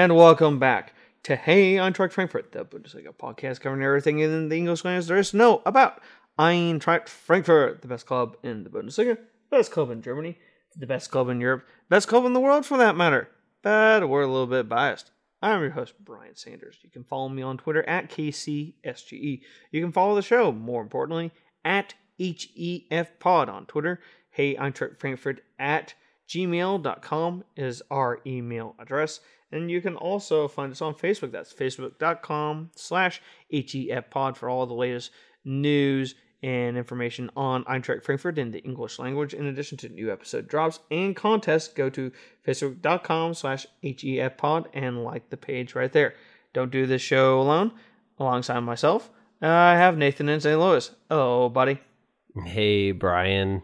and welcome back to Hey Eintracht Frankfurt, the Bundesliga podcast covering everything in the English language there is to know about Eintracht Frankfurt, the best club in the Bundesliga, best club in Germany, the best club in Europe, best club in the world for that matter. But we're a little bit biased. I'm your host, Brian Sanders. You can follow me on Twitter at KCSGE. You can follow the show, more importantly, at HEFPod on Twitter. Hey Eintracht Frankfurt at gmail.com is our email address. And you can also find us on Facebook. That's facebook.com slash HEFPod for all the latest news and information on Eintracht Frankfurt in the English language. In addition to new episode drops and contests, go to facebook.com slash HEFPod and like the page right there. Don't do this show alone. Alongside myself, I have Nathan in St. Louis. Hello, buddy. Hey, Brian.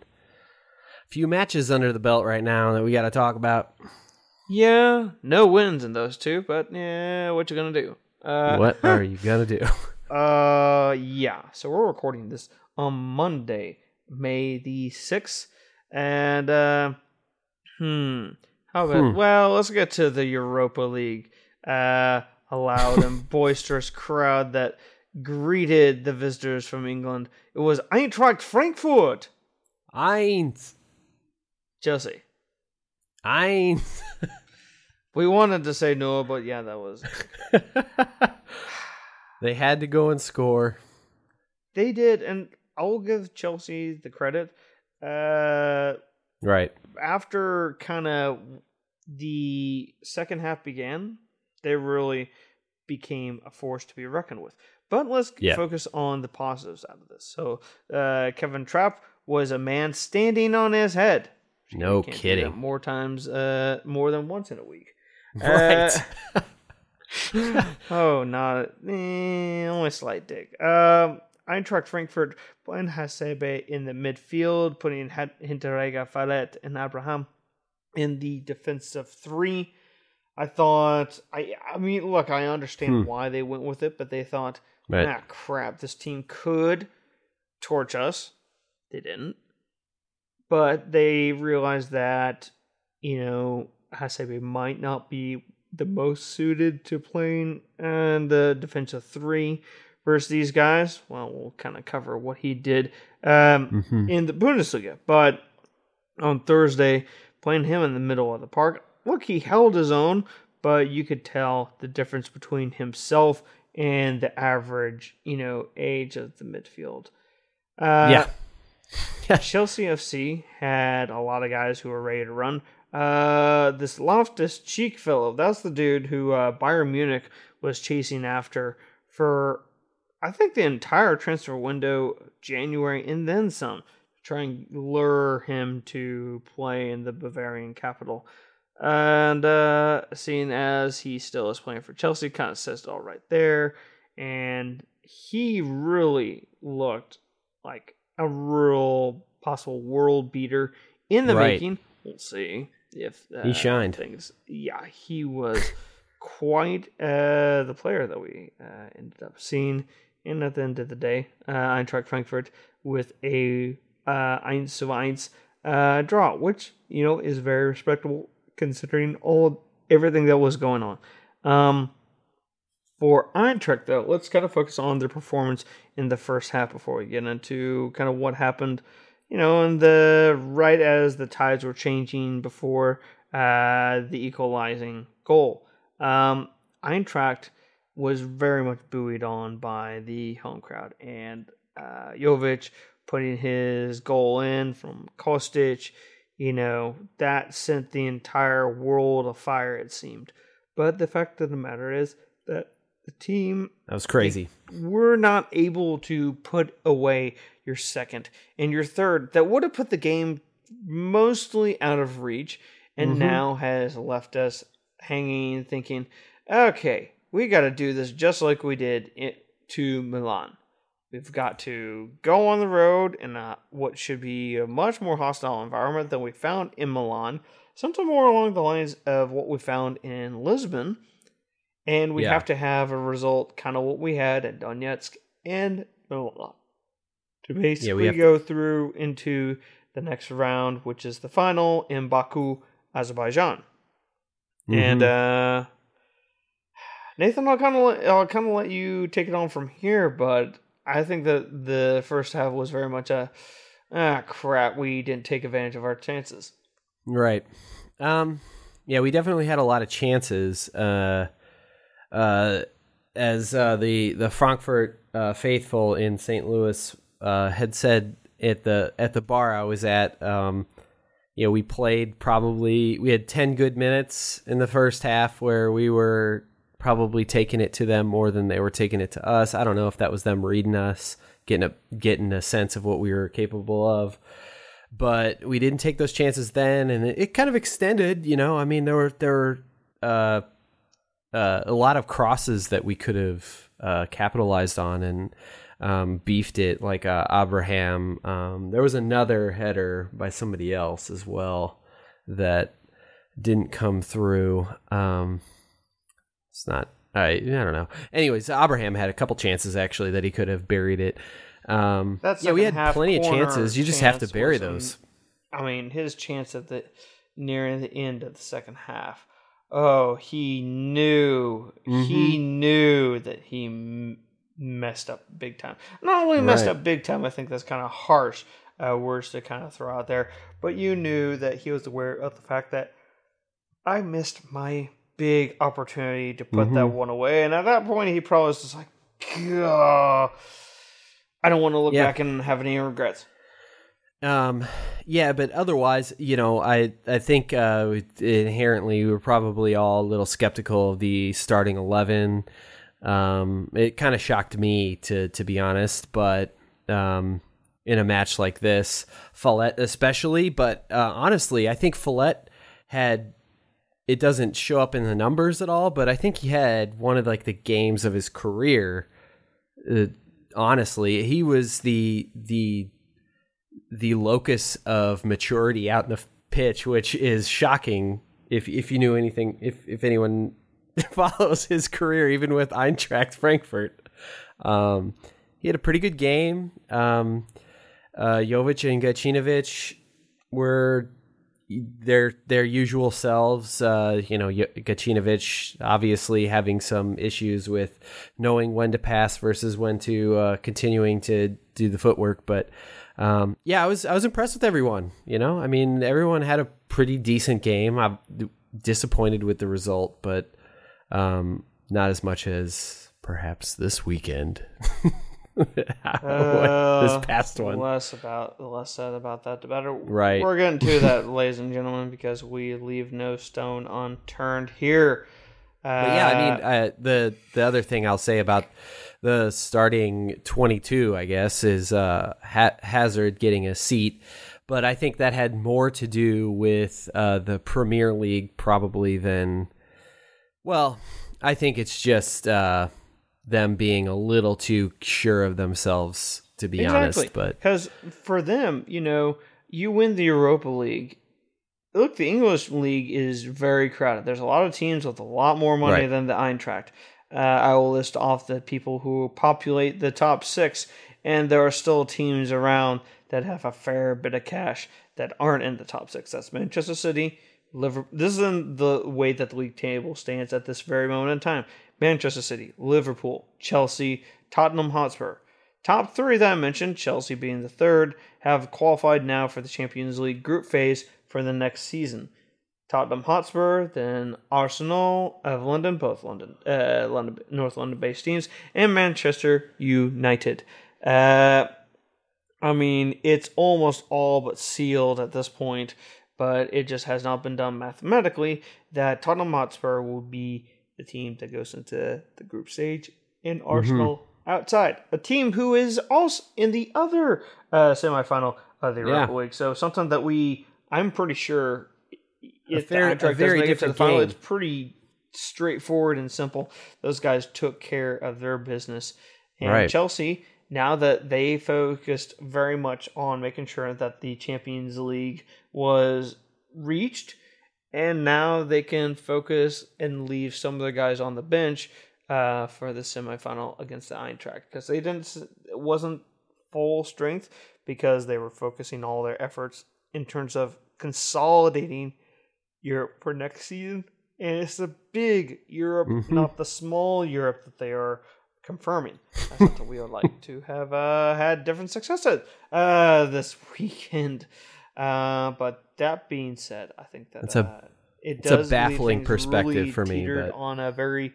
Few matches under the belt right now that we got to talk about. Yeah, no wins in those two, but yeah, what you gonna do? Uh, what are you gonna do? Uh, yeah. So we're recording this on Monday, May the sixth, and uh, hmm, how about? Hmm. Well, let's get to the Europa League. Uh, a loud and boisterous crowd that greeted the visitors from England. It was Eintracht Frankfurt. Eins. Chelsea. Eins. we wanted to say no, but yeah, that was. they had to go and score. They did, and I'll give Chelsea the credit. Uh, right after kind of the second half began, they really became a force to be reckoned with. But let's yeah. focus on the positives out of this. So, uh, Kevin Trapp was a man standing on his head. No kidding. more times, uh, more than once in a week. Right. Uh, oh, not eh, only a slight dig. Um, Eintracht Frankfurt playing Hasebe in the midfield, putting Hinteregger, Falette, and Abraham in the defensive three. I thought, I, I mean, look, I understand hmm. why they went with it, but they thought, right. ah, crap, this team could torch us. They didn't but they realized that you know Hasebe might not be the most suited to playing and the defensive three versus these guys. Well, we'll kind of cover what he did um, mm-hmm. in the Bundesliga, but on Thursday, playing him in the middle of the park, look, he held his own, but you could tell the difference between himself and the average, you know, age of the midfield. Uh, yeah. Chelsea FC had a lot of guys who were ready to run. Uh, this Loftus Cheek fellow, that's the dude who uh, Bayern Munich was chasing after for, I think, the entire transfer window, January and then some, to try and lure him to play in the Bavarian capital. And uh, seeing as he still is playing for Chelsea, kind of says it all right there. And he really looked like a real possible world beater in the right. making. We'll see if uh, he shined. Things, yeah, he was quite uh, the player that we uh, ended up seeing. And at the end of the day, uh, Eintracht Frankfurt with a uh, 1 zu 1 uh, draw, which you know is very respectable considering all everything that was going on. Um, for Eintracht, though, let's kind of focus on their performance in the first half before we get into kind of what happened, you know, in the right as the tides were changing before uh, the equalizing goal. Um, Eintracht was very much buoyed on by the home crowd, and uh, Jovic putting his goal in from Kostic, you know, that sent the entire world afire, it seemed. But the fact of the matter is that the team that was crazy. We're not able to put away your second and your third. That would have put the game mostly out of reach, and mm-hmm. now has left us hanging, thinking, okay, we got to do this just like we did it to Milan. We've got to go on the road in a, what should be a much more hostile environment than we found in Milan, something more along the lines of what we found in Lisbon and we yeah. have to have a result kind of what we had at Donetsk and to basically yeah, go to... through into the next round, which is the final in Baku, Azerbaijan. Mm-hmm. And uh, Nathan, I'll kind of I'll kind of let you take it on from here, but I think that the first half was very much a ah crap. We didn't take advantage of our chances. Right. Um. Yeah, we definitely had a lot of chances. Uh. Uh. As uh, the the Frankfurt uh, faithful in St. Louis uh, had said at the at the bar I was at, um, you know, we played probably we had ten good minutes in the first half where we were probably taking it to them more than they were taking it to us. I don't know if that was them reading us, getting a getting a sense of what we were capable of. But we didn't take those chances then, and it, it kind of extended. You know, I mean, there were there were uh, a lot of crosses that we could have uh, capitalized on and um, beefed it, like uh, Abraham. Um, there was another header by somebody else as well that didn't come through. Um, it's not. I I don't know. Anyways, Abraham had a couple chances actually that he could have buried it. Um, That yeah, we had plenty of chances. You just have to bury those. I mean, his chance at the near the end of the second half. Oh, he knew. Mm-hmm. He knew that he m- messed up big time. Not only messed Right. up big time, I think that's kind of harsh uh, words to kind of throw out there, but you knew that he was aware of the fact that I missed my big opportunity to put that Mhm. one away. And at that point, he probably was just like, "Gah, I don't want to look Yeah. back and have any regrets. Um, yeah, but otherwise, you know, I I think uh, inherently we were probably all a little skeptical of the starting eleven. Um, it kind of shocked me to to be honest, but um, in a match like this, Falette especially, but uh, honestly, I think Falette had. It doesn't show up in the numbers at all, but I think he had one of like the games of his career. Uh, honestly, he was the the the locus of maturity out in the pitch, which is shocking. If if you knew anything, if if anyone follows his career, even with Eintracht Frankfurt, um, he had a pretty good game. Um, uh, Jovic and Gacinovic were their their usual selves. Uh, you know, Gacinovic obviously having some issues with knowing when to pass versus when to uh, continuing to do the footwork, but um, yeah, I was I was impressed with everyone. You know, I mean, everyone had a pretty decent game. I'm disappointed with the result, but um, not as much as perhaps this weekend. Uh, this past one. Less about less said about that, the better. Right. We're getting to that, ladies and gentlemen, because we leave no stone unturned here. Uh, yeah, I mean, uh, the the other thing I'll say about the starting 22, I guess, is uh, ha- Hazard getting a seat. But I think that had more to do with uh, the Premier League probably than. Well, I think it's just uh, them being a little too sure of themselves, to be honest. But because for them, you know, you win the Europa League. Look, the English league is very crowded. There's a lot of teams with a lot more money Right. than the Eintracht. Uh, I will list off the people who populate the top six, and there are still teams around that have a fair bit of cash that aren't in the top six. That's Manchester City, Liverpool. This is the way that the league table stands at this very moment in time. Manchester City, Liverpool, Chelsea, Tottenham Hotspur. Top three that I mentioned, Chelsea being the third, have qualified now for the Champions League group phase for the next season. Tottenham Hotspur, then Arsenal of London, both London, uh, London, North London-based teams, and Manchester United. Uh, I mean, it's almost all but sealed at this point, but it just has not been done mathematically that Tottenham Hotspur will be the team that goes into the group stage, and Arsenal outside. A team who is also in the other uh, semifinal of the Europa Yeah. League. So something that we, I'm pretty sure, if the a Eintracht very does make it to the final, game. it's pretty straightforward and simple. Those guys took care of their business. And Right. Chelsea, now that they focused very much on making sure that the Champions League was reached, and now they can focus and leave some of the guys on the bench uh, for the semifinal against the Eintracht because they didn't. It wasn't full strength because they were focusing all their efforts in terms of consolidating Europe for next season. and it's the big Europe, Mhm. not the small Europe that they are confirming. That's something we would like to have uh, had different successes uh, this weekend. Uh, but that being said, I think that It's a- uh, it it's a does leave baffling perspective really for me, but- on a very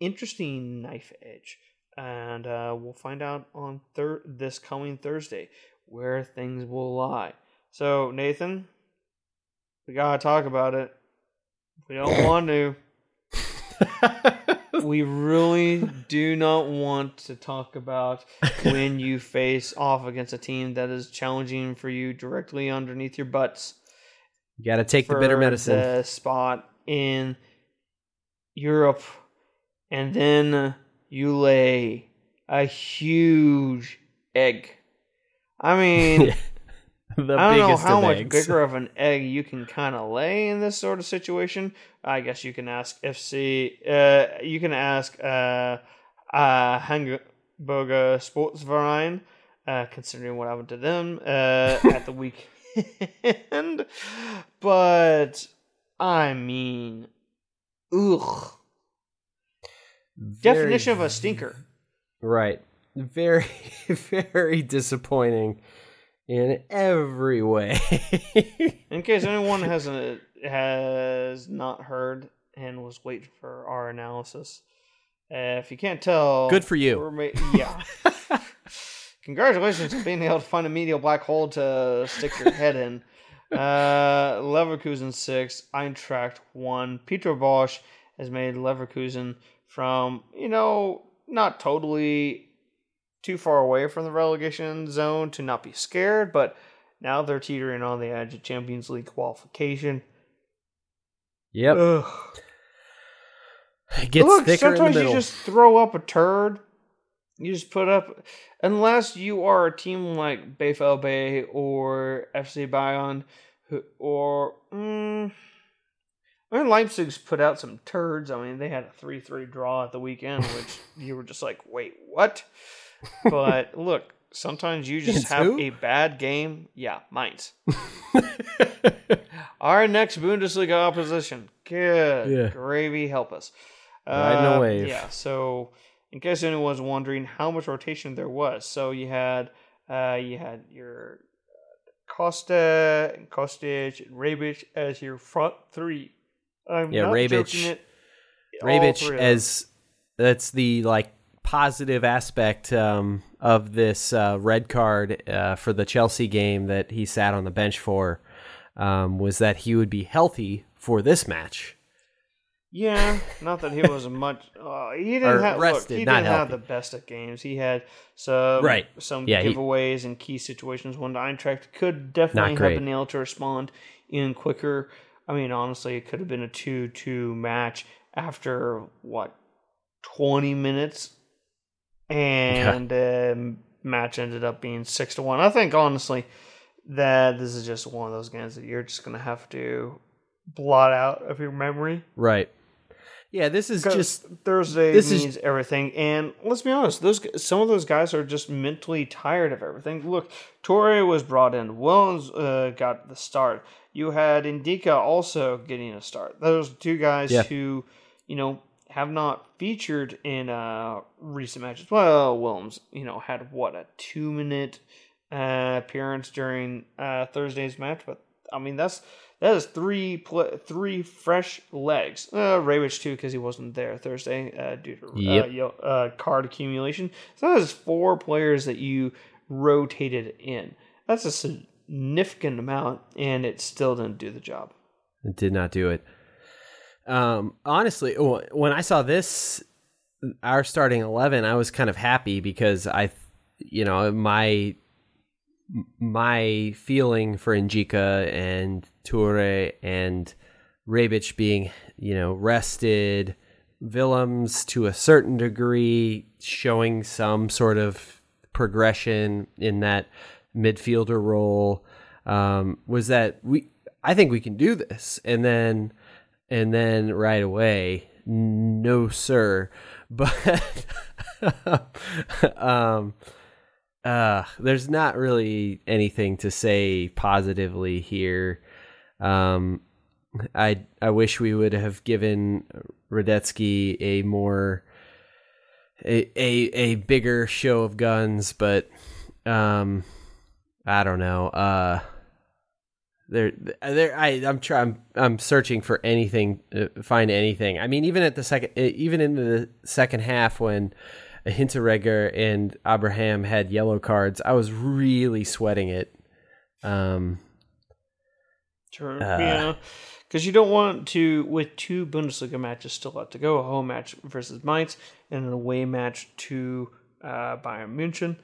interesting knife edge, and uh, we'll find out on thir- this coming Thursday where things will lie. So, Nathan, we gotta talk about it. We don't want to. We really do not want to talk about when you face off against a team that is challenging for you directly underneath your butts you got to take the bitter medicine. the spot in Europe, and then you lay a huge egg. I mean, the I don't know how much eggs. bigger of an egg you can kind of lay in this sort of situation. I guess you can ask FC. Uh, you can ask uh, uh, Hamburger Sportsverein, uh, considering what happened to them uh, at the weekend. But I mean, ugh. Very- Definition of a stinker. Right. Very, very disappointing in every way. In case anyone hasn't has not heard and was waiting for our analysis, uh, if you can't tell, Good for you. ma- yeah. Congratulations on being able to find a medial black hole to stick your head in. Uh, Leverkusen six, Eintracht one. Peter Bosz has made Leverkusen from you know not totally too far away from the relegation zone to not be scared, but now they're teetering on the edge of Champions League qualification. yep. Ugh. It gets Look, thicker sometimes you just throw up a turd. You just put up, unless you are a team like BFLB or FC Bayern, who, or mm, I mean Leipzig's put out some turds. I mean they had a three-three draw at the weekend, which you were just like, wait, what? But look, sometimes you just Against have who? a bad game. Yeah, Mainz. Our next Bundesliga opposition. Good Yeah. gravy, help us. Riding a Uh, wave. Yeah. So, in case anyone was wondering how much rotation there was, so you had uh, you had your uh, Costa and Kostic and Rebic as your front three. I'm Yeah, not Rebic- joking it. all Rebic three of them. as that's the like positive aspect um, of this uh, red card uh, for the Chelsea game that he sat on the bench for um, was that he would be healthy for this match. Yeah, not that he was much. Uh, he didn't have. Look, he didn't have the best of games. He had some Right. some Yeah, he- giveaways and key situations when Eintracht could definitely have been able to respond in quicker. I mean, honestly, it could have been a two-two match after what twenty minutes, and um, match ended up being six to one. I think honestly that this is just one of those games that you're just gonna have to blot out of your memory. Right. Yeah, this is just Thursday this is- means everything, and let's be honest, those some of those guys are just mentally tired of everything. Look, Toure was brought in, Willems uh, got the start. You had N'Dicka also getting a start. Those two guys Yeah. who, you know, have not featured in uh, recent matches. Well, Willems, you know, had what a two minute uh, appearance during uh, Thursday's match, but I mean that's that is three pl- three fresh legs. Uh, Rebic too because he wasn't there Thursday uh, due to uh, Yep. yo- uh, card accumulation. So that is four players that you rotated in. That's a significant amount, and it still didn't do the job. It did not do it. Um, honestly, when I saw this, our starting eleven, I was kind of happy because I, you know, my my feeling for N'Dicka and Toure and Rebic being, you know, rested, Willems to a certain degree showing some sort of progression in that midfielder role um, was that we I think we can do this. And then and then right away no sir but um uh there's not really anything to say positively here um I I wish we would have given Hradecky a more a a, a bigger show of guns, but um, I don't know. Uh, there, there. I I'm trying. I'm, I'm searching for anything, uh, find anything. I mean, even at the second, even in the second half when Hinteregger and Abraham had yellow cards, I was really sweating it. Um, True. Uh, yeah. Because you don't want to, with two Bundesliga matches still left to go, a home match versus Mainz and an away match to uh, Bayern München,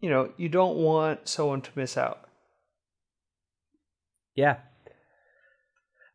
you know, you don't want someone to miss out. Yeah.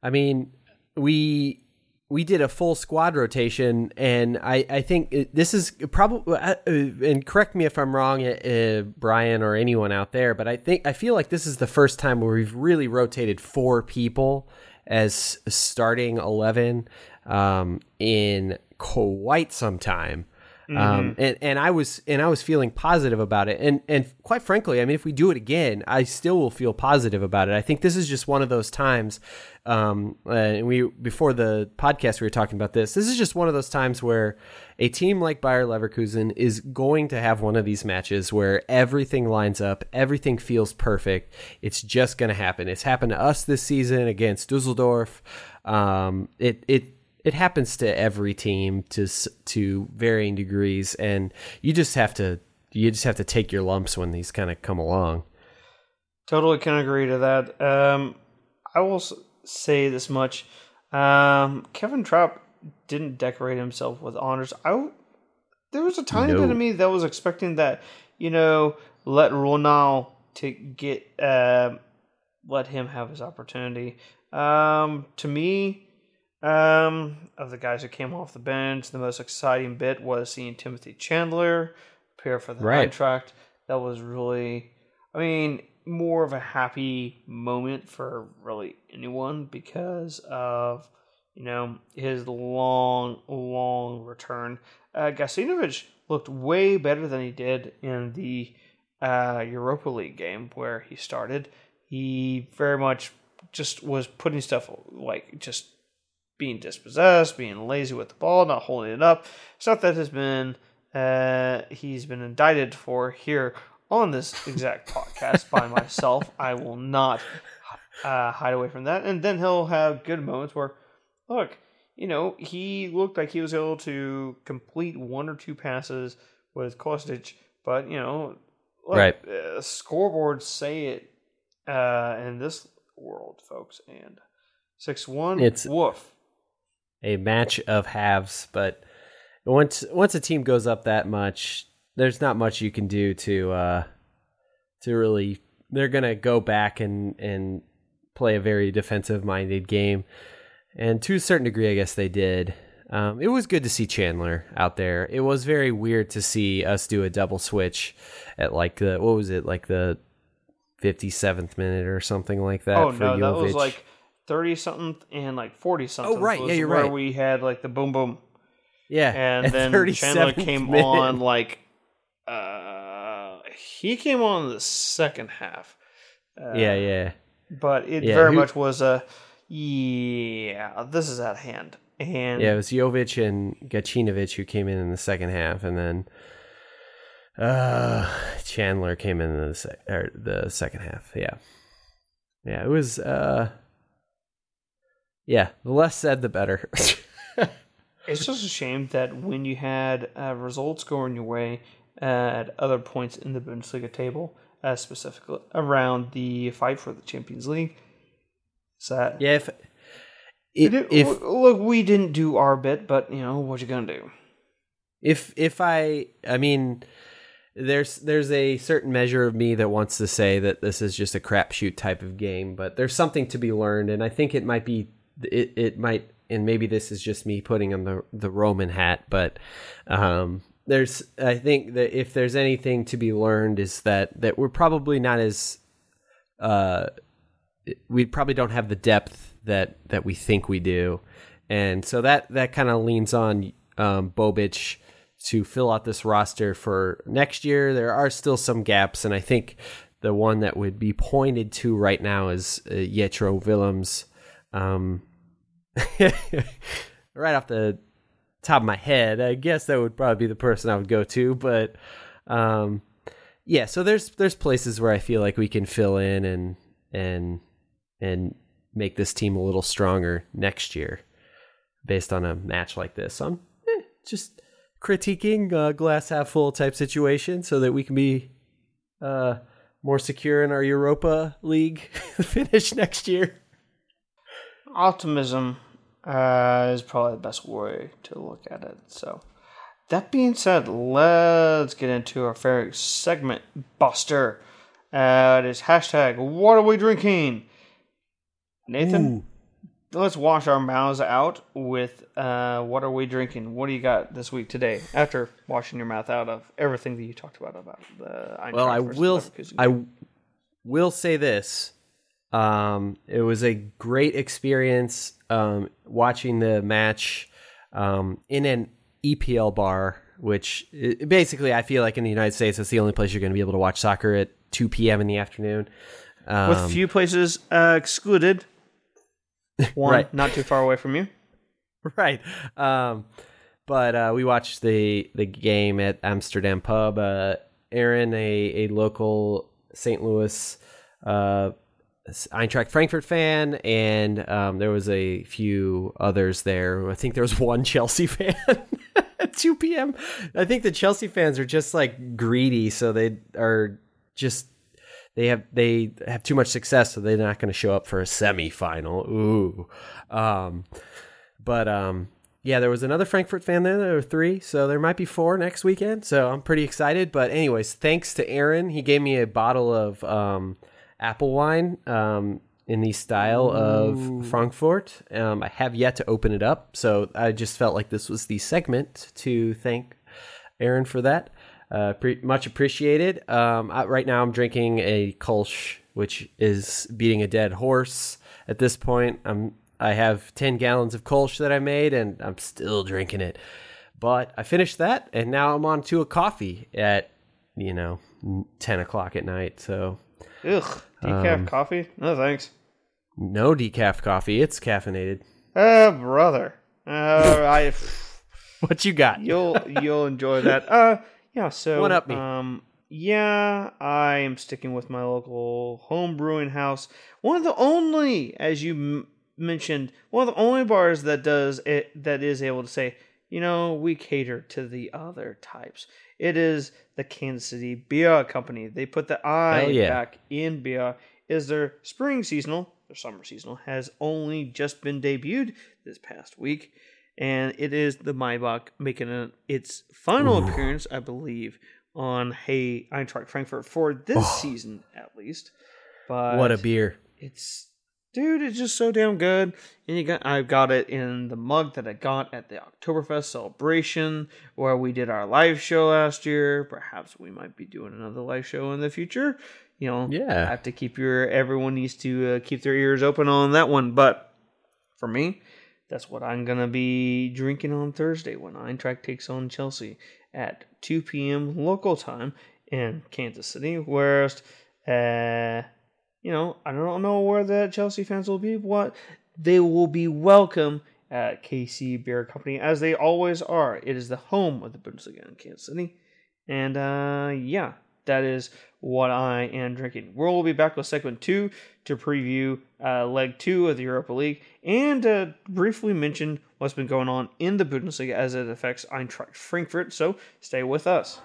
I mean, we we did a full squad rotation, and I, I think this is probably, uh, uh, and correct me if I'm wrong, uh, Brian or anyone out there, but I think I feel like this is the first time where we've really rotated four people as starting eleven um, in quite some time. Um, mm-hmm. Um, and, and I was and I was feeling positive about it, and and quite frankly, I mean, if we do it again, I still will feel positive about it. I think this is just one of those times. Um, and we before the podcast we were talking about this. This is just one of those times where a team like Bayer Leverkusen is going to have one of these matches where everything lines up, everything feels perfect. It's just going to happen. It's happened to us this season against Dusseldorf. Um, it it it happens to every team to to varying degrees, and you just have to you just have to take your lumps when these kind of come along. Totally can agree to that. Um, I will say this much: um, Kevin Trapp didn't decorate himself with honors. I there was a tiny no. bit of me that was expecting that you know let Ronald to get uh, let him have his opportunity. Um, to me, um, of the guys who came off the bench, the most exciting bit was seeing Timothy Chandler prepare for the right. contract. That was really, I mean, more of a happy moment for really anyone because of you know his long, long return. Uh, Gacinovic looked way better than he did in the uh, Europa League game where he started. He very much just was putting stuff like just being dispossessed, being lazy with the ball, not holding it up, stuff that has been uh, he's been indicted for here on this exact podcast by myself. I will not uh, hide away from that. And then he'll have good moments where, look, you know, he looked like he was able to complete one or two passes with Kostic, but you know, look, right? Uh, scoreboards say it uh, in this world, folks, and six one. It's woof a match of halves, but once once a team goes up that much, there's not much you can do to uh, to really. They're gonna go back and and play a very defensive minded game, and to a certain degree, I guess they did. Um, it was good to see Chandler out there. It was very weird to see us do a double switch at like the what was it like the fifty seventh minute or something like that. Oh no, Jovic. that was like thirty something and like forty something. Oh right, yeah, you're where right. We had like the boom boom. Yeah, and then Chandler came minute. on like uh he came on the second half. Uh, yeah, yeah. But it yeah, very who, much was a yeah. This is at hand. And yeah, it was Jovic and Gacinovic who came in in the second half, and then uh Chandler came in the se- or the second half. Yeah, yeah. It was uh yeah, the less said, the better. it's just a shame that when you had uh, results going your way at other points in the Bundesliga table, uh, specifically around the fight for the Champions League, is that yeah, if, if, if look, we didn't do our bit, but you know what are you gonna do. If if I, I mean, there's there's a certain measure of me that wants to say that this is just a crapshoot type of game, but there's something to be learned, and I think it might be it it might and maybe this is just me putting on the the Roman hat, but um, there's I think that if there's anything to be learned is that that we're probably not as uh, we probably don't have the depth that that we think we do, and so that that kind of leans on um, to fill out this roster for next year. There are still some gaps, and I think the one that would be pointed to right now is uh, Jetro Willems Um, right off the top of my head, I guess that would probably be the person I would go to. But um, yeah, so there's there's places where I feel like we can fill in and and and make this team a little stronger next year based on a match like this. So I'm eh, just critiquing uh, glass half full type situation so that we can be uh, more secure in our Europa League finish next year. Optimism uh, is probably the best way to look at it. So, that being said, let's get into our favorite segment, Buster. Uh, it is hashtag What are we drinking? Nathan, Ooh. let's wash our mouths out with uh, what are we drinking? What do you got this week today? After washing your mouth out of everything that you talked about about the well, I will I will say this. Um, it was a great experience um, watching the match um, in an EPL bar, which basically I feel like in the United States, it's the only place you're going to be able to watch soccer at 2 p.m. in the afternoon. With um, few places uh, excluded. One right. not too far away from you. Right. Um, but uh, we watched the the game at Amsterdam Pub. Uh, Aaron, a, a local St. Louis uh, Eintracht Frankfurt fan, and um, there was a few others there. I think there was one Chelsea fan at 2 p.m. I think the Chelsea fans are just like greedy, so they are just they have they have too much success, so they're not going to show up for a semifinal. Ooh, um, but um, yeah, there was another Frankfurt fan there. There were three, so there might be four next weekend. So I'm pretty excited. But anyways, thanks to Aaron, he gave me a bottle of um, apple wine um, in the style Ooh. of Frankfurt. Um, I have yet to open it up, so I just felt like this was the segment to thank Aaron for that. Uh, pre- much appreciated. Um, I, right now, I'm drinking a Kolsch, which is beating a dead horse. At this point, I'm I have 10 gallons of Kolsch that I made, and I'm still drinking it. But I finished that, and now I'm on to a coffee at you know 10 o'clock at night. So Ugh, decaf um, coffee? No thanks. No decaf coffee. It's caffeinated. Uh, brother. Uh, I. what you got? You'll you'll enjoy that. Uh, yeah. So one up me. Um, yeah, I am sticking with my local home brewing house. One of the only, as you m- mentioned, one of the only bars that does it that is able to say, you know, we cater to the other types. It is the Kansas City Beer Company. They put the I yeah. back in beer. Is their spring seasonal, their summer seasonal, has only just been debuted this past week. And it is the Maibock making a, its final Ooh. appearance, I believe, on Hey Eintracht Frankfurt for this oh. season at least. But what a beer! It's dude, it's just so damn good. And you got, I've got it in the mug that I got at the Oktoberfest celebration where we did our live show last year. Perhaps we might be doing another live show in the future. You know, yeah, I have to keep your everyone needs to uh, keep their ears open on that one. But for me, that's what I'm gonna be drinking on Thursday when Eintracht takes on Chelsea at 2 p.m. local time in Kansas City. Whereas, uh, you know, I don't know where the Chelsea fans will be. but they will be welcome at KC Beer Company as they always are. It is the home of the Bundesliga in Kansas City, and uh, yeah, that is what I am drinking. We'll be back with segment two to preview uh, leg two of the Europa League and uh, briefly mention what's been going on in the Bundesliga as it affects Eintracht Frankfurt. So stay with us.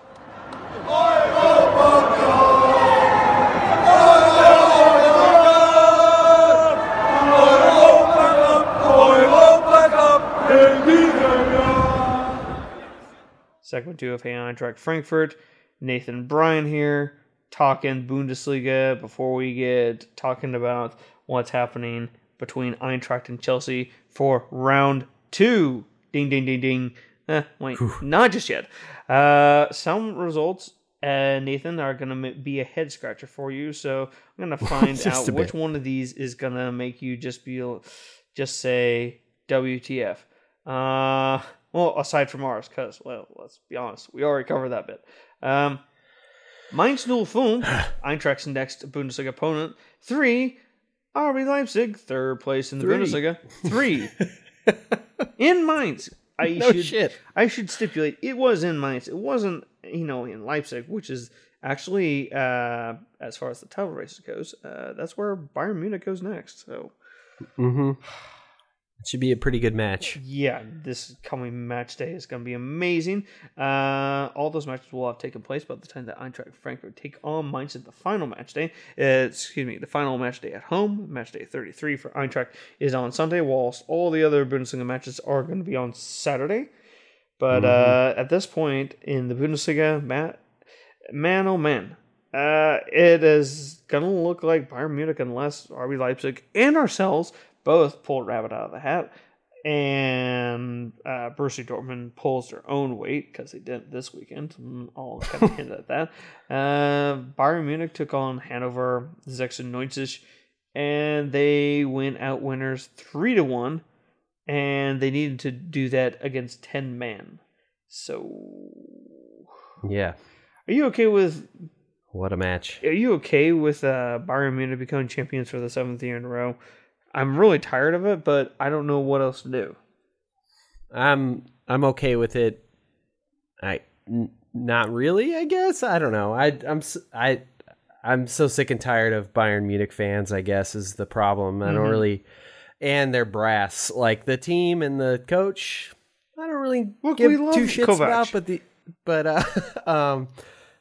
Segment two of Hey Eintracht Frankfurt. Nathan Brian here, talking Bundesliga before we get talking about what's happening between Eintracht and Chelsea for round two. Ding, ding, ding, ding. Eh, wait, Whew. not just yet. Uh, some results, uh, Nathan, are going to be a head scratcher for you. So I'm going to find out which one of these is going to make you just be, just say WTF. Uh, well, aside from ours, because, well, let's be honest, we already covered that bit. Um, Mainz 05, Eintracht's next Bundesliga opponent. Three, RB Leipzig, third place in the Three. Bundesliga. Three. in Mainz. I No should, shit. I should stipulate it was in Mainz. It wasn't, you know, in Leipzig, which is actually, uh, as far as the title race goes, uh, that's where Bayern Munich goes next. So, Mm-hmm. It should be a pretty good match. yeah, this coming match day is going to be amazing. Uh, all those matches will have taken place by the time that Eintracht Frankfurt take on Mainz at the final match day. Uh, excuse me, the final match day at home, match day 33 for Eintracht, is on Sunday, whilst all the other Bundesliga matches are going to be on Saturday. But uh, at this point in the Bundesliga, Matt, man, oh man, uh, it is going to look like Bayern Munich unless RB Leipzig and ourselves both pull a rabbit out of the hat. And uh, Borussia Dortmund pulls their own weight because they didn't this weekend. I'll kind of hint at that. Uh, Bayern Munich took on Hanover 96, and they went out winners three to one, and they needed to do that against ten man. So, Yeah. are you okay with What a match. are you okay with uh, Bayern Munich becoming champions for the seventh year in a row? I'm really tired of it, but I don't know what else to do. I'm I'm okay with it. I n- not really, I guess. I don't know. I I'm I I'm so sick and tired of Bayern Munich fans, I guess is the problem. I don't Mhm. really and their brass, like the team and the coach, I don't really Look, give two shits Kovac. about, but the but uh um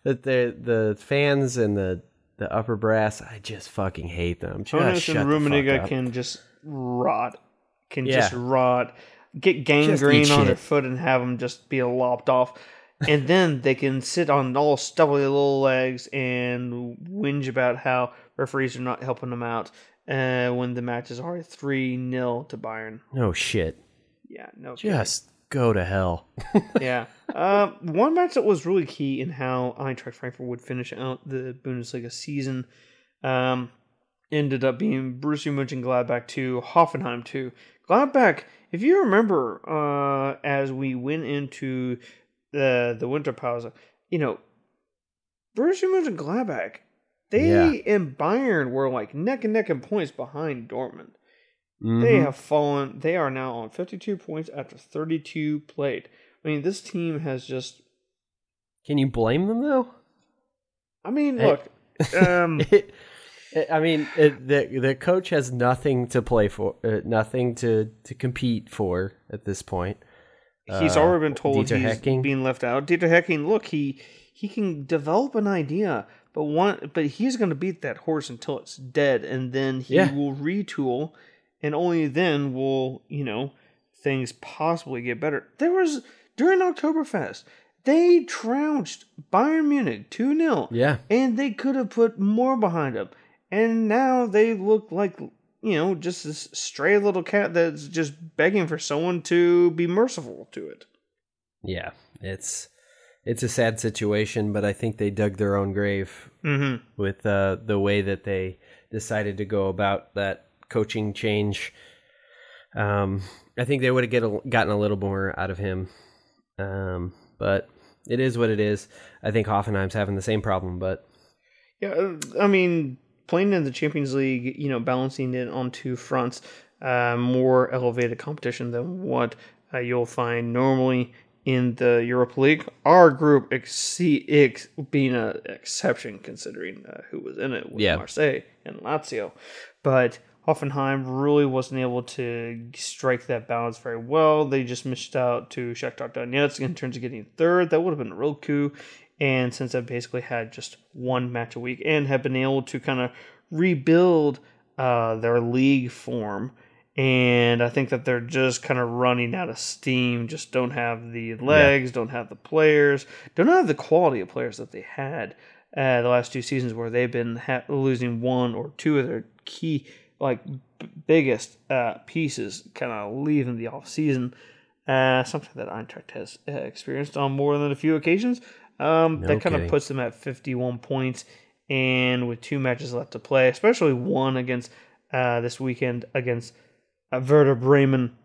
that the the fans and the the upper brass, I just fucking hate them. Just Jonas shut and Rummenigge can just rot, can Yeah. just rot, get gangrene on their shit. foot and have them just be lopped off. and then they can sit on all stubbly little legs and whinge about how referees are not helping them out uh, when the match is already 3 0 to Bayern. No shit. Yeah, no kidding. Just go to hell. yeah. Uh, one match that was really key in how Eintracht Frankfurt would finish out the Bundesliga season um, ended up being Borussia Mönchengladbach 2, Hoffenheim 2. Gladbach, if you remember, uh, as we went into the the winter pause, you know, Borussia Mönchengladbach, they Yeah. and Bayern were like neck and neck in points behind Dortmund. They Mhm. have fallen. They are now on 52 points after 32 played. I mean, this team has just. Can you blame them though? I mean, look. Um, It- I mean, it, the the coach has nothing to play for, uh, nothing to to compete for at this point. he's Uh, already been told Dieter he's Hecking? being left out. Dieter Hecking, look, he he can develop an idea, but one, but he's going to beat that horse until it's dead, and then he Yeah. will retool, and only then will you know things possibly get better. There was during Oktoberfest, they trounced Bayern Munich two 0 Yeah, and they could have put more behind them. And now they look like you know just this stray little cat that's just begging for someone to be merciful to it. yeah. It's it's a sad situation, but I think they dug their own grave Mm-hmm. with uh, the way that they decided to go about that coaching change. Um, I think they would have get a, gotten a little more out of him, um, but it is what it is. I think Hoffenheim's having the same problem, but Yeah, uh, I mean, playing in the Champions League, you know, balancing it on two fronts, uh, more elevated competition than what uh, you'll find normally in the Europa League. Our group exceed ex- being an exception considering uh, who was in it with Yeah. Marseille and Lazio, but Hoffenheim really wasn't able to strike that balance very well. They just missed out to Shakhtar Donetsk in terms of getting third. That would have been a real coup. And since they've basically had just one match a week and have been able to kind of rebuild uh, their league form, and I think that they're just kind of running out of steam. Just don't have the legs, don't have the players, don't have the quality of players that they had uh, the last two seasons, where they've been ha- losing one or two of their key, like b- biggest uh, pieces, kind of leaving the off season. Uh, something that Eintracht has uh, experienced on more than a few occasions. Um, No that kind of puts them at 51 points, and with two matches left to play, especially one against uh, this weekend against uh, Werder Bremen,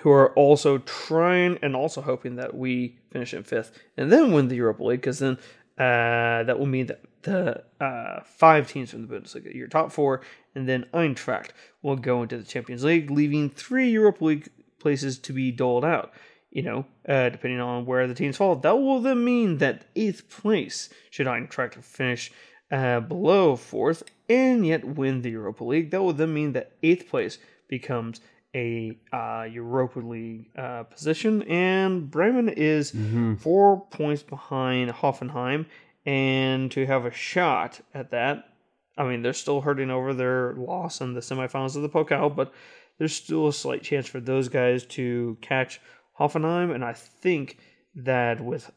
who are also trying and also hoping that we finish in fifth and then win the Europa League, because then uh, that will mean that the uh, five teams from the Bundesliga, your top four, and then Eintracht will go into the Champions League, leaving three Europa League places to be doled out. You know, uh, depending on where the teams fall, that will then mean that eighth place should Eintracht finish uh, below fourth and yet win the Europa League. That will then mean that eighth place becomes a uh, Europa League uh, position, and Bremen is Mm-hmm. four points behind Hoffenheim. And to have a shot at that, I mean, they're still hurting over their loss in the semifinals of the Pokal, but there's still a slight chance for those guys to catch Hoffenheim. And I think that with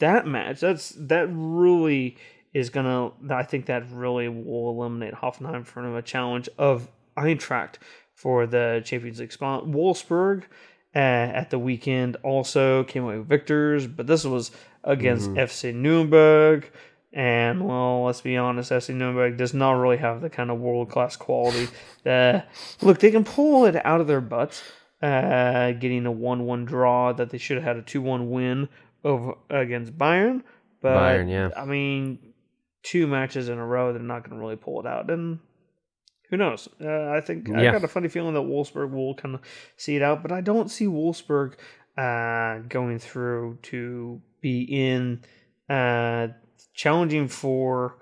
that match, that's that really is gonna. I think that really will eliminate Hoffenheim from a challenge of Eintracht for the Champions League spot. Wolfsburg uh, at the weekend also came away with victors, but this was against FC Nuremberg. And well, let's be honest, FC Nuremberg does not really have the kind of world class quality that look they can pull it out of their butts, uh, getting a one one draw that they should have had a two one win over against Bayern. But Bayern, yeah. I mean, two matches in a row, they're not going to really pull it out, and who knows? Uh, I think I Yeah. got a funny feeling that Wolfsburg will kind of see it out, but I don't see Wolfsburg uh, going through to be in uh, challenging for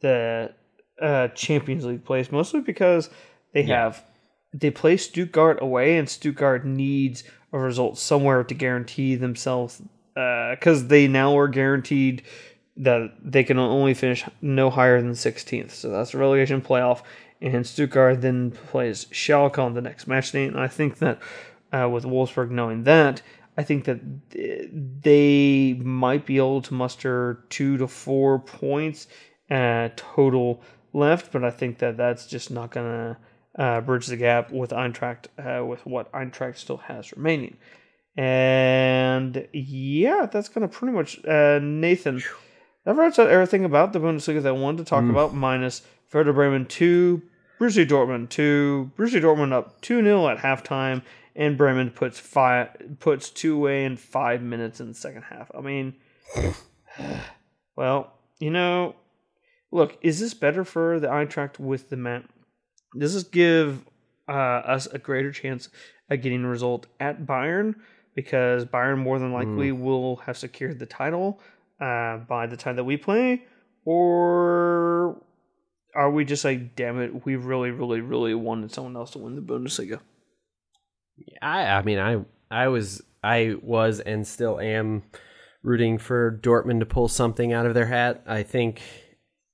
the uh, Champions League place, mostly because they Yeah. have they play Stuttgart away, and Stuttgart needs a result somewhere to guarantee themselves because they now are guaranteed that they can only finish no higher than 16th. So that's a relegation playoff. And Stuttgart then plays Schalke on the next match day. And I think that uh, with Wolfsburg knowing that, I think that they might be able to muster two to four points uh, total left. But I think that that's just not going to uh, bridge the gap with Eintracht, uh, with what Eintracht still has remaining. And yeah, that's going to pretty much uh, Nathan. That wraps up everything about the Bundesliga that I wanted to talk about, minus Werder Bremen 2, Borussia Dortmund 2, Borussia Dortmund up 2 0 at halftime, and Bremen puts five puts two away in five minutes in the second half. I mean, well, you know, look, is this better for the Eintracht with the man? Does this give uh, us a greater chance at getting a result at Bayern? Because Bayern more than likely will have secured the title uh, by the time that we play, or are we just like, damn it, we really, really, really wanted someone else to win the Bundesliga? I I mean I I was I was and still am rooting for Dortmund to pull something out of their hat. I think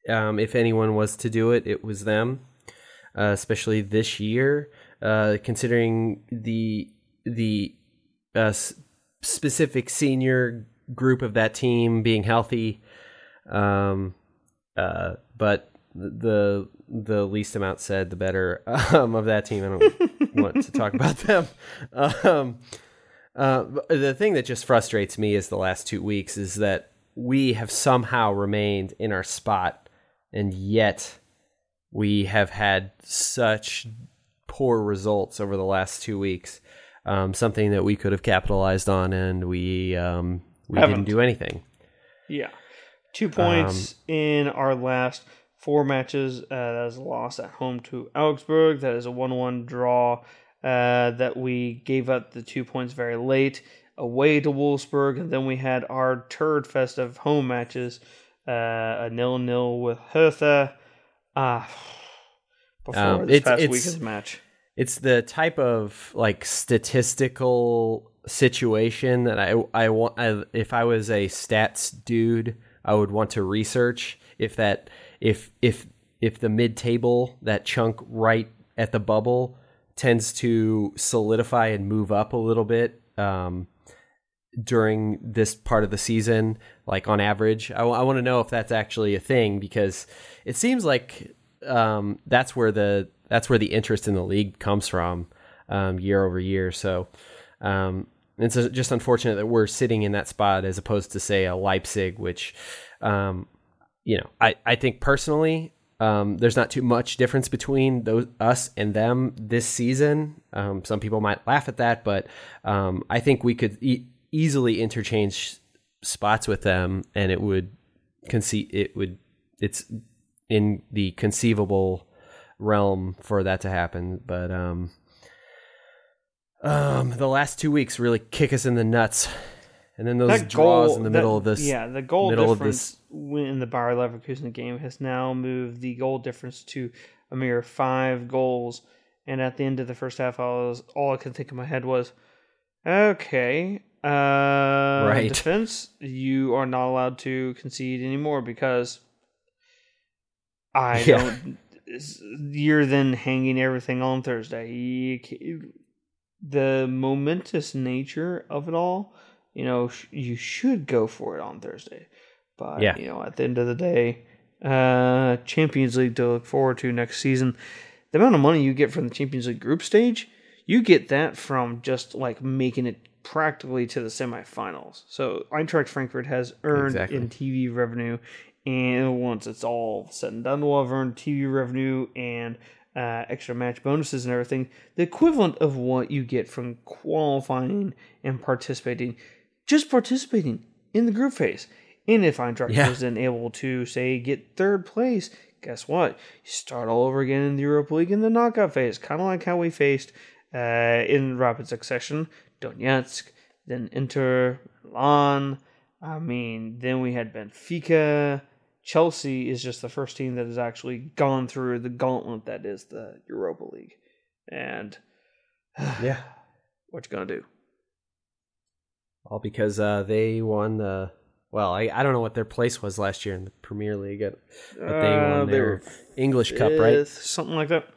um, if anyone was to do it, it was them, uh, especially this year, uh, considering the the uh, specific senior group of that team being healthy. Um, uh, but the the least amount said, the better um, of that team. I don't want to talk about them. Um, uh, the thing that just frustrates me is the last two weeks is that we have somehow remained in our spot, and yet we have had such poor results over the last two weeks. Um, something that we could have capitalized on, and we um, we Haven't. didn't do anything. Yeah. Two points in our last four matches. Uh, that is a loss at home to Augsburg. That is a 1 1 draw uh, that we gave up the two points very late away to Wolfsburg. And then we had our turd fest of home matches uh, a nil nil with Hertha. Ah, before Um, this it's- past it's- weekend's match. It's the type of like statistical situation that I I want. I, if I was a stats dude, I would want to research if that if if if the mid table that chunk right at the bubble tends to solidify and move up a little bit um, during this part of the season, like on average. I, want to know if that's actually a thing because it seems like um, that's where the that's where the interest in the league comes from um, year over year. So um, it's just unfortunate that we're sitting in that spot as opposed to say a Leipzig, which um, you know I I think personally. Um, there's not too much difference between those us and them this season. Um, some people might laugh at that, but um, I think we could e- easily interchange spots with them, and it would concede it would it's in the conceivable realm for that to happen. But um, um, the last two weeks really kick us in the nuts, and then those That draws goal- in the that- middle of this. Yeah, the goal difference in the Bayer Leverkusen game has now moved the goal difference to a mere five goals. And at the end of the first half, I was all I could think in my head was, okay, uh, Right. defense, you are not allowed to concede anymore because I Yeah. don't. You're then hanging everything on Thursday. The momentous nature of it all, you know, sh- you should go for it on Thursday. But Yeah. you know, at the end of the day, uh, Champions League to look forward to next season. The amount of money you get from the Champions League group stage, you get that from just like making it practically to the semifinals. So Eintracht Frankfurt has earned Exactly. in TV revenue, and once it's all said and done, we'll have earned TV revenue and uh, extra match bonuses and everything, the equivalent of what you get from qualifying and participating, just participating in the group phase. And if Eintracht Yeah. was then able to say get third place, guess what? You start all over again in the Europa League in the knockout phase, kind of like how we faced uh, in rapid succession Donetsk, then Inter, Milan. I mean, then we had Benfica. Chelsea is just the first team that has actually gone through the gauntlet that is the Europa League. And yeah, what you gonna do? All because uh, they won the. Well, I, I don't know what their place was last year in the Premier League, but they Uh, won they their were English Cup, right? fifth, Something like that.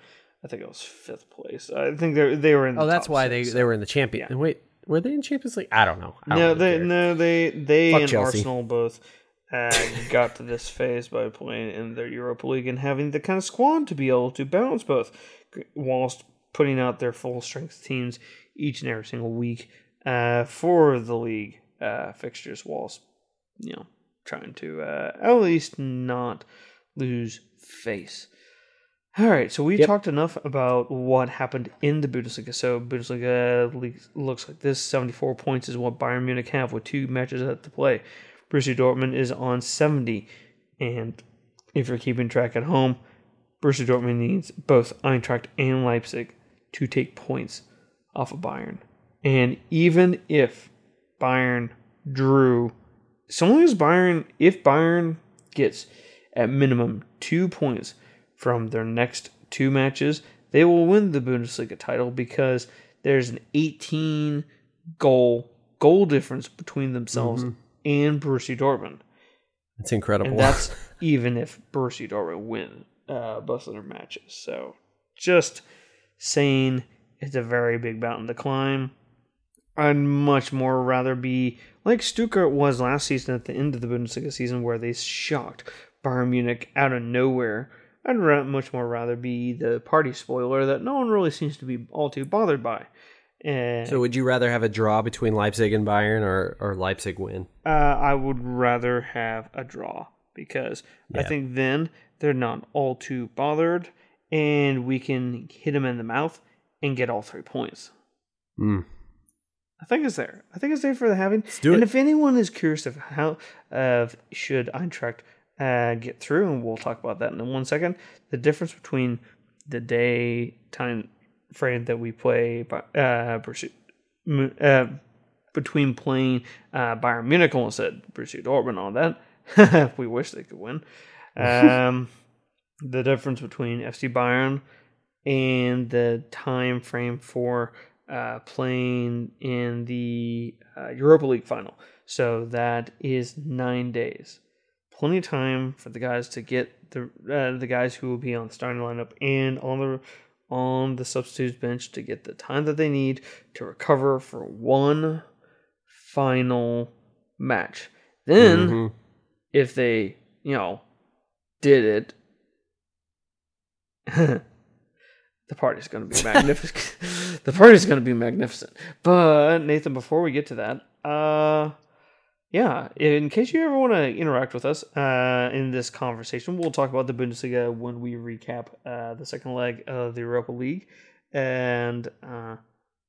I think it was fifth place. I think they they were in. Oh, the that's top why they six. they were in the champion. Yeah. Wait, were they in Champions League? I don't know. I don't No, really they care. no they they Fuck and Chelsea. Arsenal both uh, got to this phase by playing in their Europa League and having the kind of squad to be able to balance both, whilst putting out their full strength teams each and every single week uh, for the league uh, fixtures, whilst you know trying to uh, at least not lose face. All right, so we Yep. talked enough about what happened in the Bundesliga. So Bundesliga looks like this: seventy-four points is what Bayern Munich have with two matches at to play. Borussia Dortmund is on seventy, and if you're keeping track at home, Borussia Dortmund needs both Eintracht and Leipzig to take points off of Bayern. And even if Bayern drew, so long as Bayern, if Bayern gets at minimum two points from their next two matches, they will win the Bundesliga title because there's an 18 goal goal difference between themselves and Borussia Dortmund, It's incredible. and that's even if Borussia Dortmund win uh, both of their matches. So just saying, it's a very big mountain to climb. I'd much more rather be like Stuttgart was last season at the end of the Bundesliga season, where they shocked Bayern Munich out of nowhere. I'd much more rather be the party spoiler that no one really seems to be all too bothered by. And so, would you rather have a draw between Leipzig and Bayern, or or Leipzig win? uh, I would rather have a draw because I think then they're not all too bothered, and we can hit them in the mouth and get all three points. Mm. I think it's there. I think it's there for the having. Let's do and it. if anyone is curious of how of should Eintracht uh, get through, and we'll talk about that in one second. The difference between the day time frame that we play, uh, uh, between playing uh, Bayern Munich, almost said Borussia Dortmund on that. we wish they could win. Um, the difference between FC Bayern and the time frame for uh, playing in the uh, Europa League final. So that is nine days. Plenty of time for the guys to get the uh, the guys who will be on the starting lineup and on the on the substitutes bench to get the time that they need to recover for one final match. Then, Mhm. if they, you know, did it, the party's going to be magnificent. the party's going to be magnificent. But Nathan, before we get to that, uh, yeah, in case you ever want to interact with us uh, in this conversation, we'll talk about the Bundesliga when we recap uh, the second leg of the Europa League, and uh,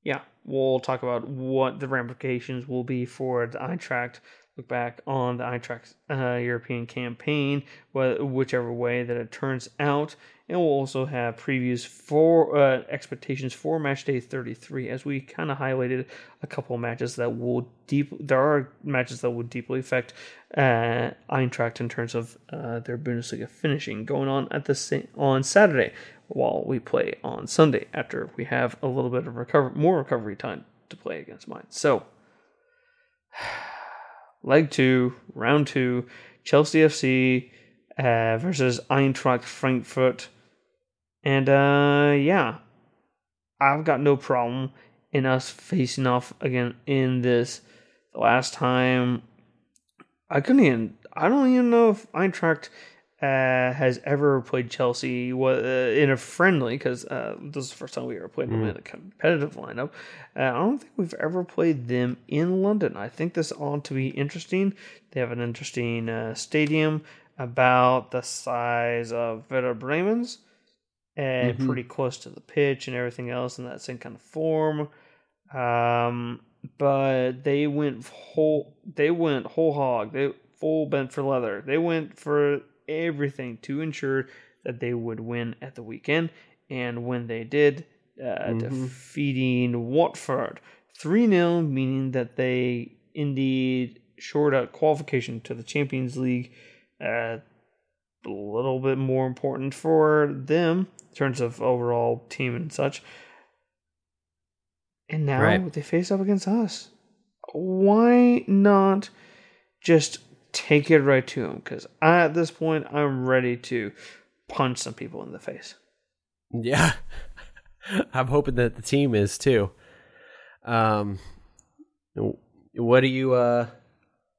yeah, we'll talk about what the ramifications will be for the Eintracht look back on the Eintracht uh, European campaign, whichever way that it turns out. And we'll also have previews for uh, expectations for match day 33, as we kind of highlighted a couple matches that will deep. There are matches that will deeply affect uh, Eintracht in terms of uh, their Bundesliga finishing going on at the same, on Saturday, while we play on Sunday after we have a little bit of recover more recovery time to play against Mainz. So leg two, round two, Chelsea FC uh, versus Eintracht Frankfurt. And uh, yeah, I've got no problem in us facing off again in this. The last time, I couldn't even. I don't even know if Eintracht uh, has ever played Chelsea uh, in a friendly because uh, this is the first time we ever played them mm. in a competitive lineup. Uh, I don't think we've ever played them in London. I think this ought to be interesting. They have an interesting uh, stadium about the size of Werder Bremen's and mm-hmm. pretty close to the pitch and everything else in that same kind of form. Um, but they went whole. They went whole hog. They full bent for leather. They went for everything to ensure that they would win at the weekend. And when they did, uh, mm-hmm. defeating Watford 3 0, meaning that they indeed shored out qualification to the Champions League. Uh, a little bit more important for them in terms of overall team and such. And now right. they face up against us. Why not just take it right to him because at this point I'm ready to punch some people in the face. Yeah, I'm hoping that the team is too. Um, what are you uh,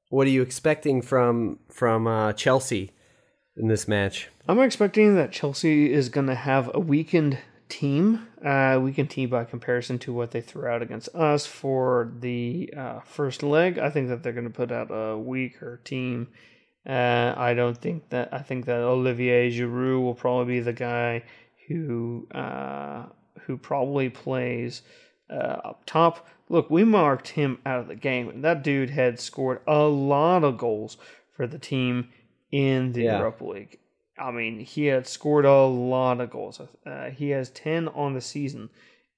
what are you expecting from from uh, Chelsea in this match? I'm expecting that Chelsea is going to have a weakened team. Uh, weakened team by comparison to what they threw out against us for the uh, first leg. I think that they're going to put out a weaker team. Uh, I don't think that. I think that Olivier Giroud will probably be the guy who uh, who probably plays uh, up top. Look, we marked him out of the game, and that dude had scored a lot of goals for the team in the yeah. Europa League. I mean, he had scored a lot of goals. Uh, he has 10 on the season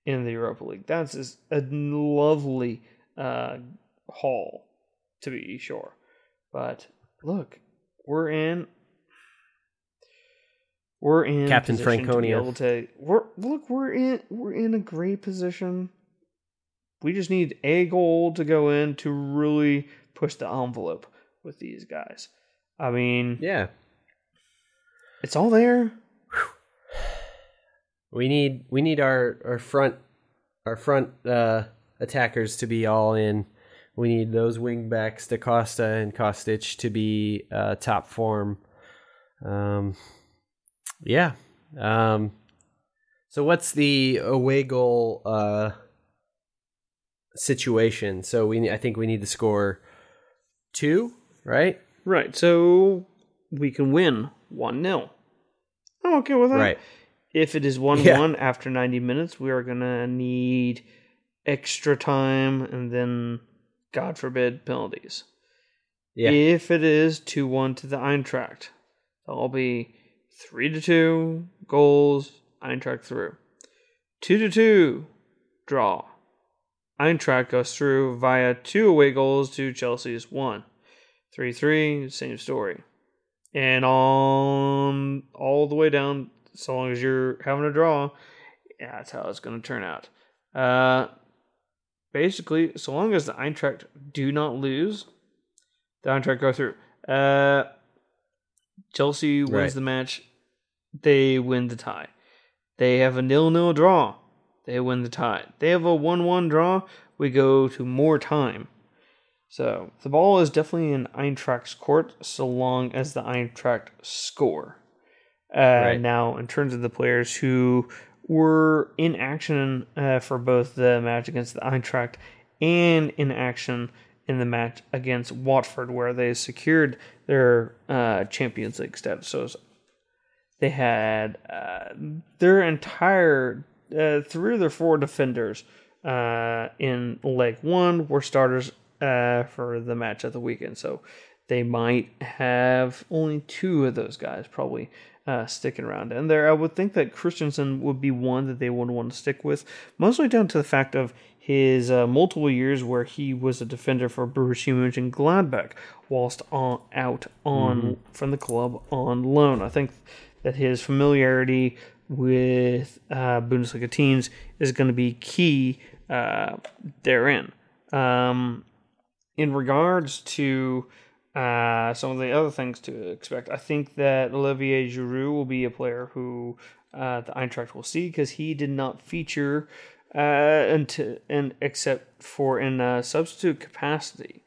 in the Europa League. That's a lovely uh, haul, to be sure. But look, we're in. We're in Captain Franconia. To, to we're look, we're in we're in a great position. We just need a goal to go in to really push the envelope with these guys. I mean, yeah, it's all there. We need we need our our front our front uh, attackers to be all in. We need those wing backs, Da Costa and Kostic, to be uh, top form. Um, yeah. Um, so what's the away goal uh, situation? So we I think we need to score two, right? Right. So we can win 1 0. I'm okay with that. Right. If it is 1 yeah. 1 after 90 minutes, we are going to need extra time and then, God forbid, penalties. Yeah. If it is 2 1 to the Eintracht, that'll be 3 to 2 goals, Eintracht through. 2 to 2 draw. Eintracht goes through via two away goals to Chelsea's 1. 3 3, same story and on all the way down, so long as you're having a draw, yeah, that's how it's going to turn out. Uh, basically, so long as the Eintracht do not lose, the Eintracht go through. Uh, Chelsea wins right. the match, they win the tie. They have a nil-nil draw, they win the tie. They have a one-one draw, we go to more time. So the ball is definitely in Eintracht's court so long as the Eintracht score. Uh, right. Now, in terms of the players who were in action uh, for both the match against the Eintracht and in action in the match against Watford, where they secured their uh, Champions League status. So they had uh, their entire uh, three of their four defenders uh, in leg one were starters uh, for the match of the weekend. So they might have only two of those guys probably uh, sticking around. And there, I would think that Christensen would be one that they would want to stick with, mostly down to the fact of his uh, multiple years where he was a defender for Borussia Mönchengladbach whilst on, out on mm-hmm. from the club on loan. I think that his familiarity with uh, Bundesliga teams is going to be key uh, therein. Um, in regards to uh, some of the other things to expect, I think that Olivier Giroud will be a player who uh, the Eintracht will see because he did not feature uh, and, and except for in a substitute capacity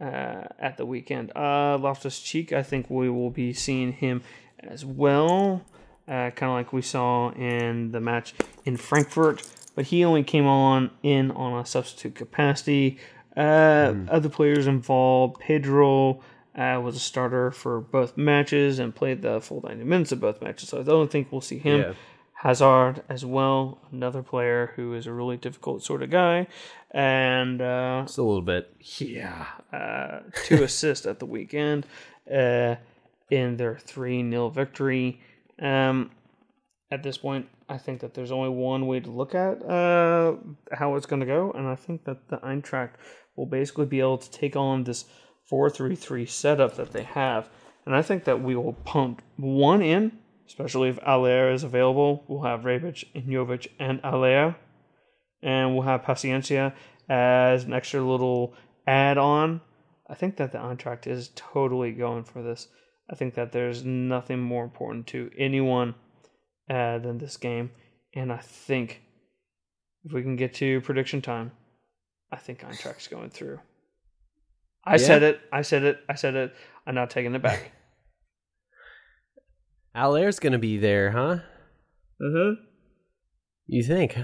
uh, at the weekend. Uh, Loftus Cheek, I think we will be seeing him as well, uh, kind of like we saw in the match in Frankfurt. But he only came on in on a substitute capacity. Uh, mm. Other players involved, Pedro uh, was a starter for both matches and played the full 90 minutes of both matches. So I don't think we'll see him. Yeah. Hazard as well, another player who is a really difficult sort of guy, and uh, just a little bit. Yeah, uh, two assists at the weekend uh, in their three 0 victory. Um, at this point, I think that there's only one way to look at uh, how it's going to go, and I think that the Eintracht will basically be able to take on this four three three setup that they have, and I think that we will pump one in especially if Haller is available. We'll have Rebic, Jovic, and Haller. And we'll have Paciencia as an extra little add on. I think that the Eintracht is totally going for this. I think that there's nothing more important to anyone uh, than this game. And I think if we can get to prediction time, I think Eintracht's going through. I yeah. said it. I said it. I said it. I'm not taking it back. Haller's gonna be there, huh? Mm-hmm. You think?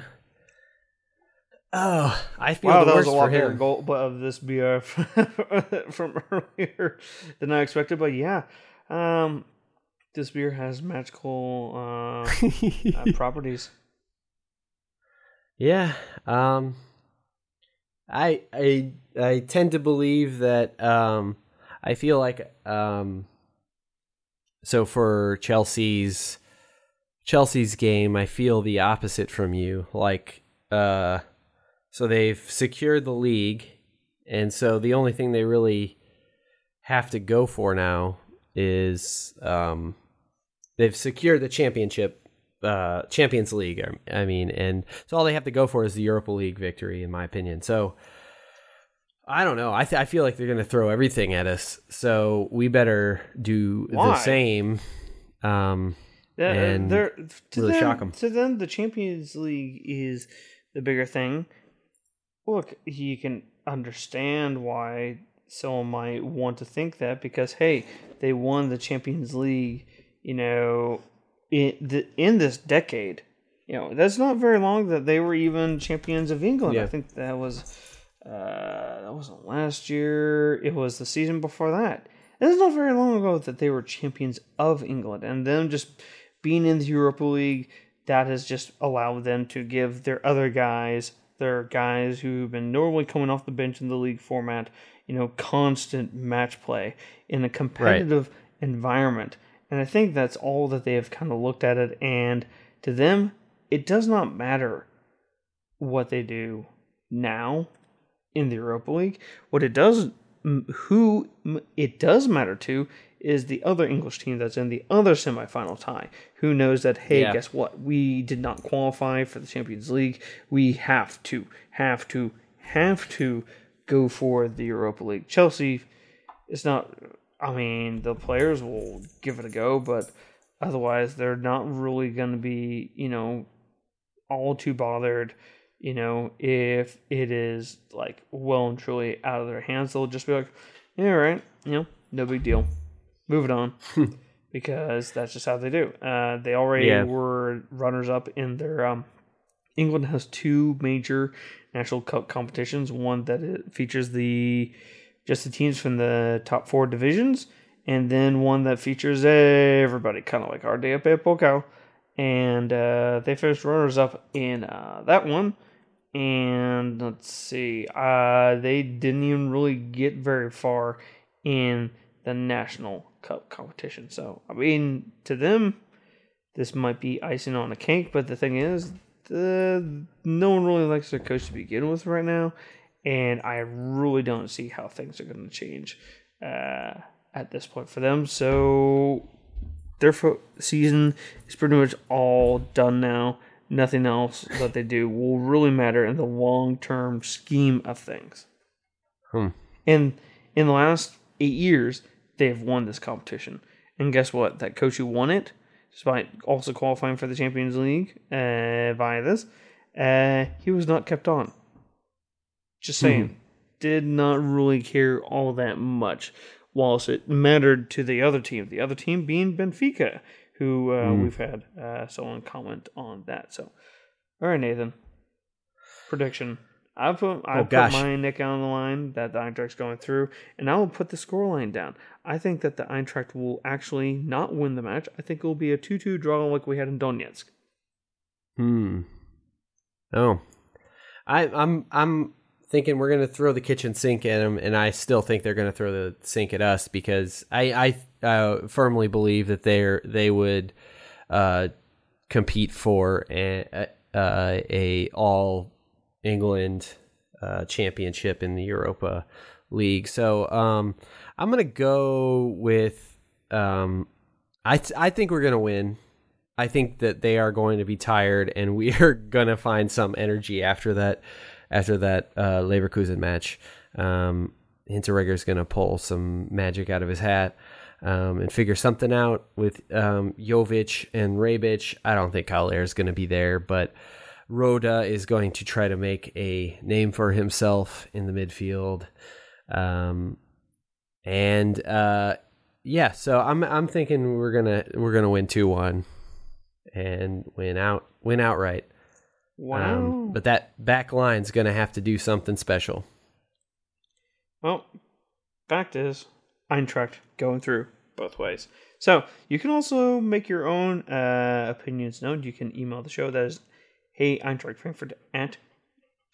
Oh, I feel wow, the worst was a lot goal of this beer from earlier than I expected. But yeah, um, this beer has magical uh, uh, properties. Yeah, um, I I I tend to believe that um, I feel like um, so for Chelsea's Chelsea's game, I feel the opposite from you. Like, uh, so they've secured the league, and so the only thing they really have to go for now is um, they've secured the championship, uh, Champions League. I mean, and so all they have to go for is the Europa League victory, in my opinion. So I don't know. I th- I feel like they're going to throw everything at us, so we better do Why? the same. Um, yeah, and they're, to really them, shock them. To them, the Champions League is the bigger thing. Look, you can understand why someone might want to think that because hey, they won the Champions League. You know, in the in this decade. You know, that's not very long that they were even champions of England. Yeah. I think that was uh, that wasn't last year. It was the season before that. And it's not very long ago that they were champions of England, and them just being in the Europa League, that has just allowed them to give their other guys, their guys who've been normally coming off the bench in the league format, you know, constant match play in a competitive right. environment. And I think that's all that they have kind of looked at it. And to them, it does not matter what they do now in the Europa League. What it does, who it does matter to, is the other English team that's in the other semifinal tie. Who knows that? Hey, yeah. guess what? We did not qualify for the Champions League. We have to, have to, have to go for the Europa League. Chelsea, it's not. I mean, the players will give it a go, but otherwise, they're not really going to be, you know, all too bothered you know, if it is like well and truly out of their hands, they'll just be like, yeah, right, you know, no big deal. Move it on. because that's just how they do. Uh, they already yeah. were runners up in their. Um, England has two major national cup competitions. One that features the just the teams from the top four divisions, and then one that features everybody, kind of like our day up at Pokal. And uh, they finished runners up in uh, that one and let's see, uh, they didn't even really get very far in the national cup competition. So I mean, to them, this might be icing on a cake. But the thing is, the, no one really likes their coach to begin with right now, and I really don't see how things are going to change uh, at this point for them. So their fo- season is pretty much all done now. Nothing else that they do will really matter in the long term scheme of things. Hmm. And in the last eight years, they've won this competition. And guess what? That coach who won it, despite also qualifying for the Champions League uh, via this, uh, he was not kept on. Just saying, Mhm. did not really care all that much. Whilst it mattered to the other team, the other team being Benfica, who uh, Mm. we've had uh, someone comment on that. So, all right, Nathan, prediction. I put I Oh, put gosh. my neck on the line that the Eintracht's going through, and I will put the scoreline down. I think that the Eintracht will actually not win the match. I think it will be a two-two draw like we had in Donetsk. Hmm. Oh, I, I'm I'm thinking we're gonna throw the kitchen sink at them, and I still think they're gonna throw the sink at us because I I uh, firmly believe that they're they would uh, compete for a, a, a all England uh, championship in the Europa League. So um, I'm gonna go with um, I th- I think we're gonna win. I think that they are going to be tired, and we are going to find some energy after that after that uh, Leverkusen match. Um, Hinteregger's going to pull some magic out of his hat um, and figure something out with um, Jovic and Rebic. I don't think Haller is going to be there, but Rode is going to try to make a name for himself in the midfield. Um, and uh, yeah, so I'm I'm thinking we're gonna we're gonna win two one and win out win outright. Wow. Um, but that back line's going to have to do something special. Well, fact is, Eintracht going through both ways. So you can also make your own uh, opinions known. You can email the show. That is, hey, Eintracht Frankfurt at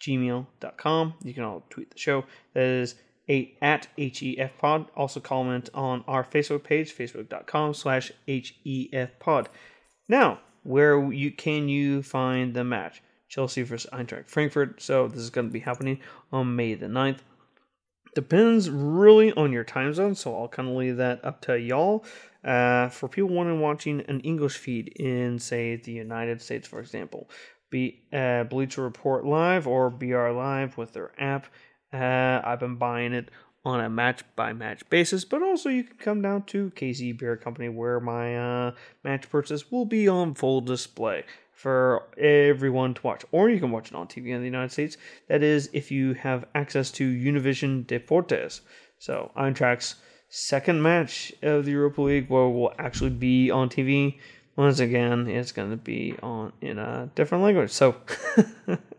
gmail.com. You can all tweet the show. That is a at HEF pod. Also comment on our Facebook page, facebook.com slash HEF pod. Now, where you can you find the match? Chelsea versus Eintracht Frankfurt. So this is going to be happening on May the 9th depends really on your time zone so i'll kind of leave that up to y'all. Uh, for people wanting watching an english feed in say the united states for example be uh, bleacher report live or br live with their app uh, i've been buying it on a match by match basis but also you can come down to KC beer company where my uh, match purchase will be on full display for everyone to watch, or you can watch it on TV in the United States. That is, if you have access to Univision Deportes. So, Eintracht's second match of the Europa League, where will actually be on TV. Once again, it's going to be on in a different language. So,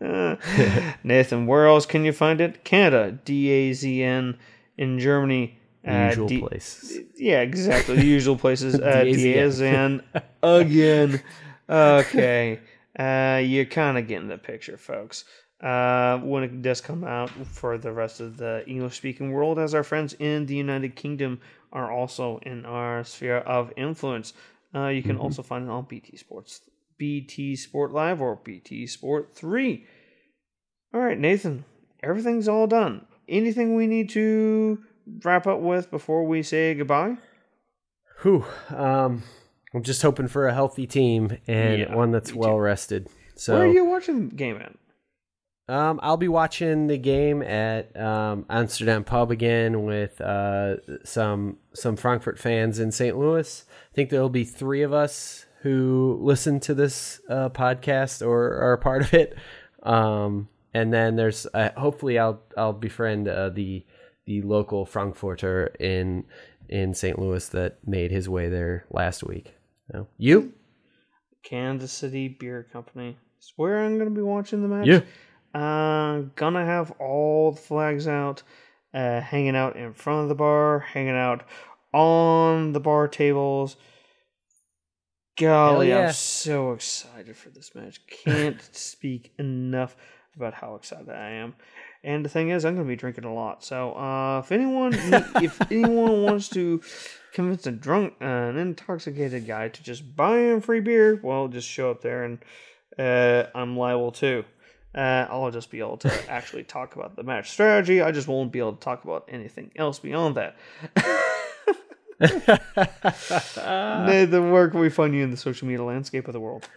Nathan, where else can you find it? Canada, D A Z N. In Germany, uh, Usual D- places. yeah, exactly. The usual places. Uh, Diazan. Diazan again. Okay. Uh, you're kind of getting the picture, folks. Uh, when it does come out for the rest of the English speaking world, as our friends in the United Kingdom are also in our sphere of influence. Uh, you can also find it on BT Sports, BT Sport Live, or BT Sport 3. All right, Nathan, everything's all done. Anything we need to wrap up with before we say goodbye? Whew. Um, I'm just hoping for a healthy team and Yeah, one that's well rested. So Where are you watching the game at? Um, I'll be watching the game at um, Amsterdam Pub again with uh, some some Frankfurt fans in St. Louis. I think there'll be three of us who listen to this uh, podcast or are a part of it. Um, and then there's uh, hopefully I'll I'll befriend uh, the the local Frankfurter in in St. Louis that made his way there last week. So, you? Kansas City Beer Company. It's where I'm going to be watching the match. Yeah. Uh, gonna have all the flags out, uh, hanging out in front of the bar, hanging out on the bar tables. Golly, yeah. I'm so excited for this match. Can't speak enough about how excited I am. And the thing is, I'm going to be drinking a lot. So uh, if anyone if anyone wants to convince a drunk, uh, an intoxicated guy to just buy him free beer, well, just show up there and uh, I'm liable too. Uh, I'll just be able to actually talk about the match strategy. I just won't be able to talk about anything else beyond that. Nathan, where can we find you in the social media landscape of the world?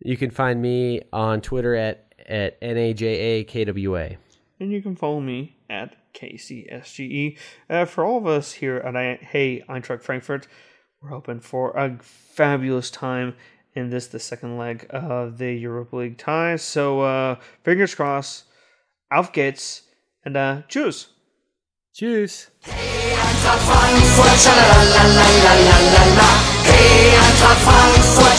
You can find me on Twitter at at najakwa, and you can follow me at kcsge. Uh, for all of us here at I, Hey Eintracht Frankfurt, we're hoping for a fabulous time in this, the second leg of the Europa League ties. So uh, fingers crossed, auf geht's, and uh, choose. Tschüss. Hey, Eintracht Frankfurt, Hey, Eintracht Frankfurt,